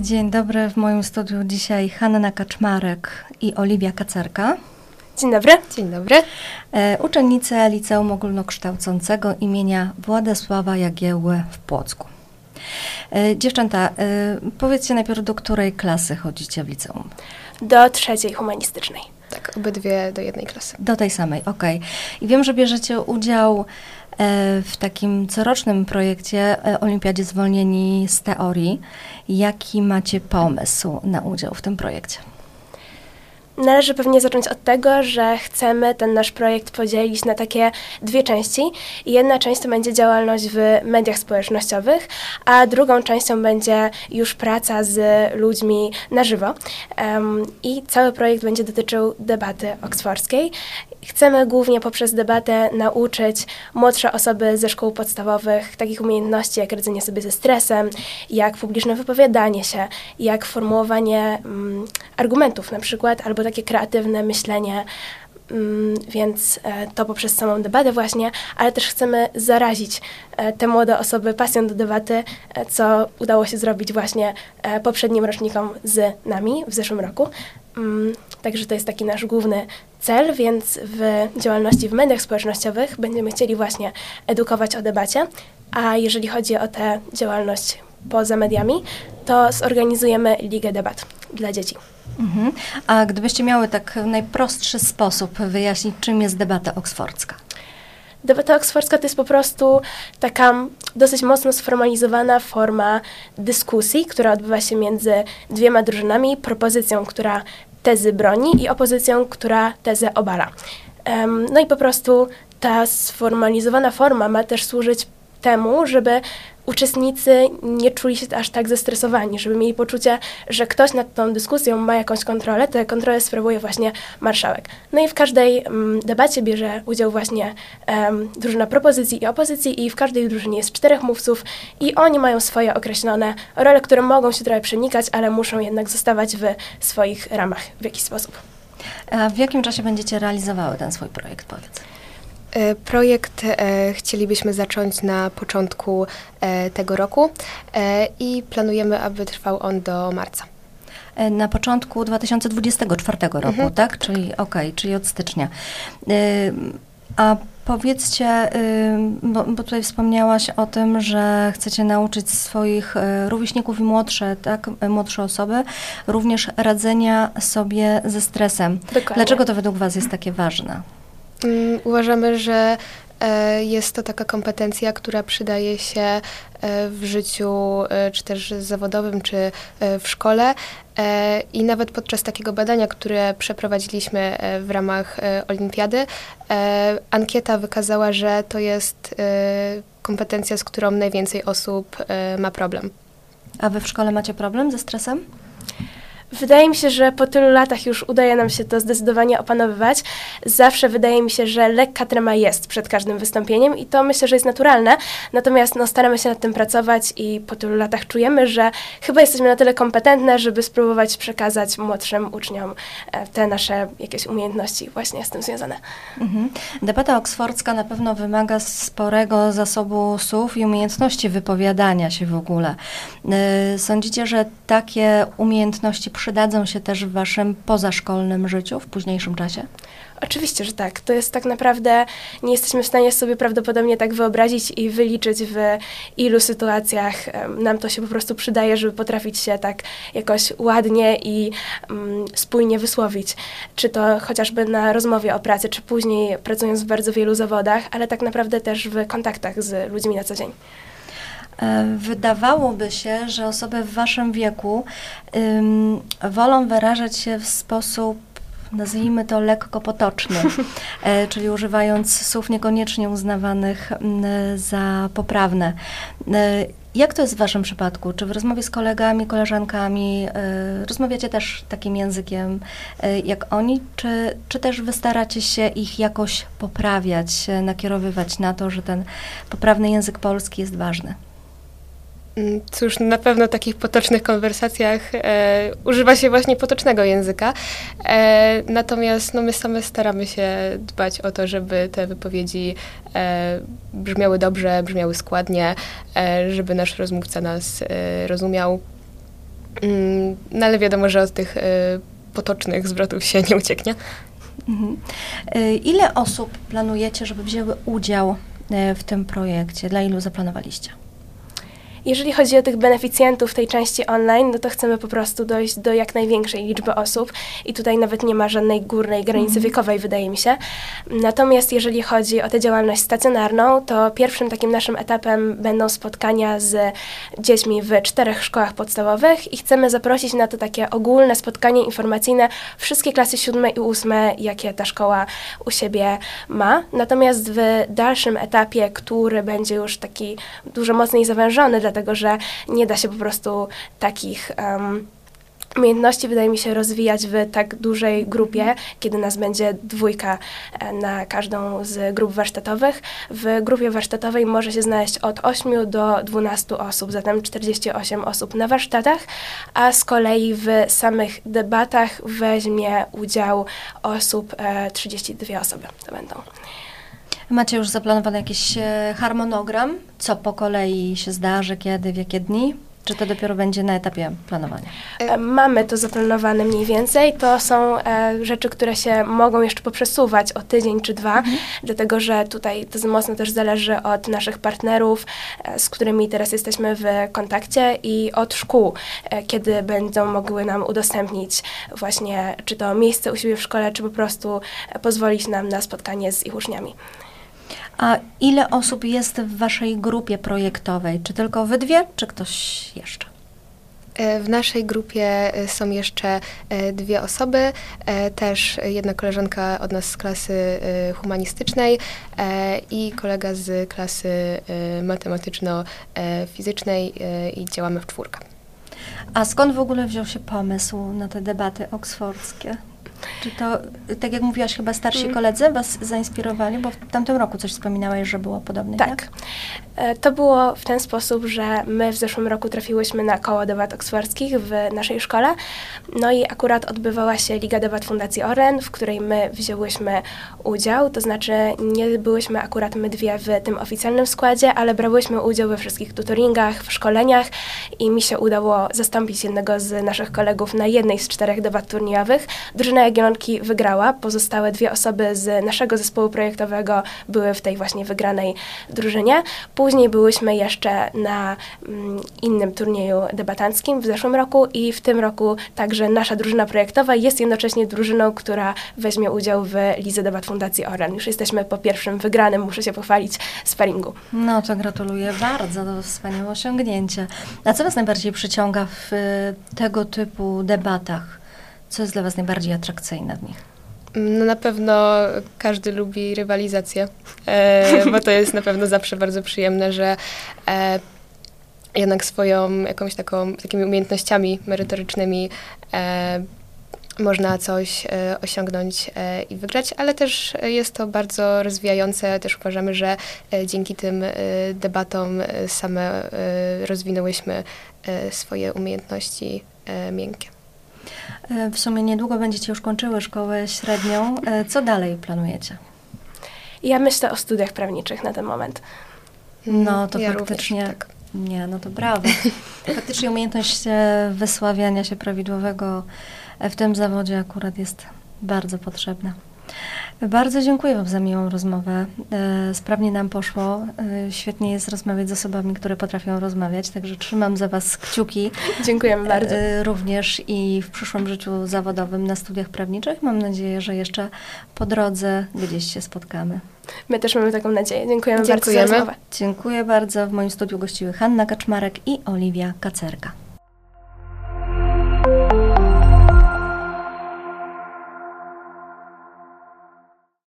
Dzień dobry, w moim studiu dzisiaj Hanna Kaczmarek i Oliwia Kacerka. Dzień dobry. Dzień dobry. E, uczennice Liceum Ogólnokształcącego imienia Władysława Jagieły w Płocku. E, dziewczęta, e, powiedzcie najpierw, do której klasy chodzicie w liceum? Do trzeciej humanistycznej. Tak, obydwie do jednej klasy. Do tej samej, okej. I wiem, że bierzecie udział w takim corocznym projekcie e, Olimpiadzie Zwolnieni z Teorii. Jaki macie pomysł na udział w tym projekcie? Należy pewnie zacząć od tego, że chcemy ten nasz projekt podzielić na takie dwie części. Jedna część to będzie działalność w mediach społecznościowych, a drugą częścią będzie już praca z ludźmi na żywo. Um, I cały projekt będzie dotyczył debaty oksfordzkiej. Chcemy głównie poprzez debatę nauczyć młodsze osoby ze szkół podstawowych takich umiejętności, jak radzenie sobie ze stresem, jak publiczne wypowiadanie się, jak formułowanie um, argumentów na przykład, albo takie kreatywne myślenie. Um, więc e, to poprzez samą debatę właśnie, ale też chcemy zarazić e, te młode osoby pasją do debaty, e, co udało się zrobić właśnie poprzednim rocznikom z nami w zeszłym roku. Mm, Także to jest taki nasz główny cel, więc w działalności w mediach społecznościowych będziemy chcieli właśnie edukować o debacie, a jeżeli chodzi o tę działalność poza mediami, to zorganizujemy Ligę Debat dla dzieci. Mhm. A gdybyście miały tak w najprostszy sposób wyjaśnić, czym jest debata oksfordzka? Debata oksfordzka to jest po prostu taka dosyć mocno sformalizowana forma dyskusji, która odbywa się między dwiema drużynami, propozycją, która tezy broni i opozycją, która tezę obala. Um, no i po prostu ta sformalizowana forma ma też służyć temu, żeby uczestnicy nie czuli się aż tak zestresowani, żeby mieli poczucie, że ktoś nad tą dyskusją ma jakąś kontrolę, tę kontrolę sprawuje właśnie marszałek. No i w każdej um, debacie bierze udział właśnie drużyna propozycji i opozycji i w każdej drużynie jest czterech mówców i oni mają swoje określone role, które mogą się trochę przenikać, ale muszą jednak zostawać w swoich ramach w jakiś sposób. A w jakim czasie będziecie realizowały ten swój projekt, powiedz? E, Projekt e, chcielibyśmy zacząć na początku e, tego roku i planujemy, aby trwał on do marca. Na początku 2024 roku, Mhm. tak? Czyli okej, czyli od stycznia. A powiedzcie, y, bo, bo tutaj wspomniałaś o tym, że chcecie nauczyć swoich rówieśników i młodsze, tak, młodsze osoby, również radzenia sobie ze stresem. Dokładnie. Dlaczego to według Was jest takie ważne? Mm, Uważamy, że e, jest to taka kompetencja, która przydaje się e, w życiu e, czy też zawodowym, czy w szkole. I nawet podczas takiego badania, które przeprowadziliśmy w ramach olimpiady, ankieta wykazała, że to jest kompetencja, z którą najwięcej osób ma problem. A Wy w szkole macie problem ze stresem? Wydaje mi się, że po tylu latach już udaje nam się to zdecydowanie opanowywać. Zawsze wydaje mi się, że lekka trema jest przed każdym wystąpieniem i to myślę, że jest naturalne. Natomiast no, staramy się nad tym pracować i po tylu latach czujemy, że chyba jesteśmy na tyle kompetentne, żeby spróbować przekazać młodszym uczniom e, te nasze jakieś umiejętności właśnie z tym związane. Mhm. Debata oksfordzka na pewno wymaga sporego zasobu słów i umiejętności wypowiadania się w ogóle. Y, Sądzicie, że takie umiejętności przydadzą się też w waszym pozaszkolnym życiu w późniejszym czasie? Oczywiście, że tak. To jest tak naprawdę, nie jesteśmy w stanie sobie prawdopodobnie tak wyobrazić i wyliczyć w ilu sytuacjach nam to się po prostu przydaje, żeby potrafić się tak jakoś ładnie i mm, spójnie wysłowić. Czy to chociażby na rozmowie o pracy, czy później pracując w bardzo wielu zawodach, ale tak naprawdę też w kontaktach z ludźmi na co dzień. E, Wydawałoby się, że osoby w waszym wieku ym, wolą wyrażać się w sposób, nazwijmy to lekko potoczny, e, czyli używając słów niekoniecznie uznawanych za poprawne. E, Jak to jest w waszym przypadku? Czy w rozmowie z kolegami, koleżankami rozmawiacie też takim językiem jak oni, czy, czy też wy staracie się ich jakoś poprawiać, nakierowywać na to, że ten poprawny język polski jest ważny? Mm, Cóż, na pewno w takich potocznych konwersacjach e, używa się właśnie potocznego języka. E, natomiast no, my same staramy się dbać o to, żeby te wypowiedzi e, brzmiały dobrze, brzmiały składnie, e, żeby nasz rozmówca nas e, rozumiał. Mm, no ale wiadomo, że od tych y, potocznych zwrotów się nie ucieknie. Mhm. Ile osób planujecie, żeby wzięły udział w tym projekcie? Dla ilu zaplanowaliście? Jeżeli chodzi o tych beneficjentów tej części online, no to chcemy po prostu dojść do jak największej liczby osób i tutaj nawet nie ma żadnej górnej granicy wiekowej, wydaje mi się. Natomiast jeżeli chodzi o tę działalność stacjonarną, to pierwszym takim naszym etapem będą spotkania z dziećmi w czterech szkołach podstawowych i chcemy zaprosić na to takie ogólne spotkanie informacyjne wszystkie klasy siódme i ósme, jakie ta szkoła u siebie ma. Natomiast w dalszym etapie, który będzie już taki dużo mocniej zawężony, dlatego że nie da się po prostu takich em, umiejętności, wydaje mi się, rozwijać w tak dużej grupie, kiedy nas będzie dwójka e, na każdą z grup warsztatowych. W grupie warsztatowej może się znaleźć od 8 do 12 osób, zatem 48 osób na warsztatach, a z kolei w samych debatach weźmie udział osób, e, 32 osoby to będą. Macie już zaplanowany jakiś e, harmonogram? Co po kolei się zdarzy, kiedy, w jakie dni? Czy to dopiero będzie na etapie planowania? E, Mamy to zaplanowane mniej więcej. To są e, rzeczy, które się mogą jeszcze poprzesuwać o tydzień czy dwa, dlatego że tutaj to mocno też zależy od naszych partnerów, e, z którymi teraz jesteśmy w kontakcie i od szkół, e, kiedy będą mogły nam udostępnić właśnie czy to miejsce u siebie w szkole, czy po prostu e, pozwolić nam na spotkanie z ich uczniami. A ile osób jest w waszej grupie projektowej? Czy tylko wy dwie, czy ktoś jeszcze? E, W naszej grupie e, są jeszcze e, dwie osoby, też jedna koleżanka od nas z klasy humanistycznej i kolega z klasy matematyczno-fizycznej i działamy w czwórkę. A skąd w ogóle wziął się pomysł na te debaty oksfordzkie? Czy to, tak jak mówiłaś, chyba starsi Mm. koledzy was zainspirowali? Bo w tamtym roku coś wspominałaś, że było podobne, Tak. E, To było w ten sposób, że my w zeszłym roku trafiłyśmy na koło debat oksfordzkich w naszej szkole. No i akurat odbywała się Liga Debat Fundacji Oren, w której my wzięłyśmy udział. To znaczy nie byłyśmy akurat my dwie w tym oficjalnym składzie, ale brałyśmy udział we wszystkich tutoringach, w szkoleniach i mi się udało zastąpić jednego z naszych kolegów na jednej z czterech debat turniejowych. Drużyna Jagiellonki wygrała. Pozostałe dwie osoby z naszego zespołu projektowego były w tej właśnie wygranej drużynie. Później byłyśmy jeszcze na mm, innym turnieju debatanckim w zeszłym roku i w tym roku także nasza drużyna projektowa jest jednocześnie drużyną, która weźmie udział w Lidze Debat Fundacji Oren. Już jesteśmy po pierwszym wygranym, muszę się pochwalić, sparingu. No to gratuluję bardzo, to wspaniałe osiągnięcie. A co Was najbardziej przyciąga w y, tego typu debatach? Co jest dla Was najbardziej atrakcyjne w nich? No na pewno każdy lubi rywalizację, e, bo to jest na pewno zawsze bardzo przyjemne, że e, jednak swoją jakąś taką, takimi umiejętnościami merytorycznymi e, można coś e, osiągnąć e, i wygrać, ale też jest to bardzo rozwijające. Też uważamy, że e, dzięki tym debatom same rozwinęłyśmy swoje umiejętności miękkie. Y, W sumie niedługo będziecie już kończyły szkołę średnią. Y, Co dalej planujecie? Ja myślę o studiach prawniczych na ten moment. No to Ja faktycznie. Również, tak. Nie, no to brawo. Faktycznie umiejętność e, wysławiania się prawidłowego e, w tym zawodzie akurat jest bardzo potrzebna. Bardzo dziękuję Wam za miłą rozmowę. E, Sprawnie nam poszło. E, Świetnie jest rozmawiać z osobami, które potrafią rozmawiać, także trzymam za Was kciuki. Dziękujemy bardzo. E, Również i w przyszłym życiu zawodowym na studiach prawniczych. Mam nadzieję, że jeszcze po drodze gdzieś się spotkamy. My też mamy taką nadzieję. Dziękujemy, Dziękujemy. bardzo za rozmowę. Dziękuję bardzo. W moim studiu gościły Hanna Kaczmarek i Oliwia Kacerka.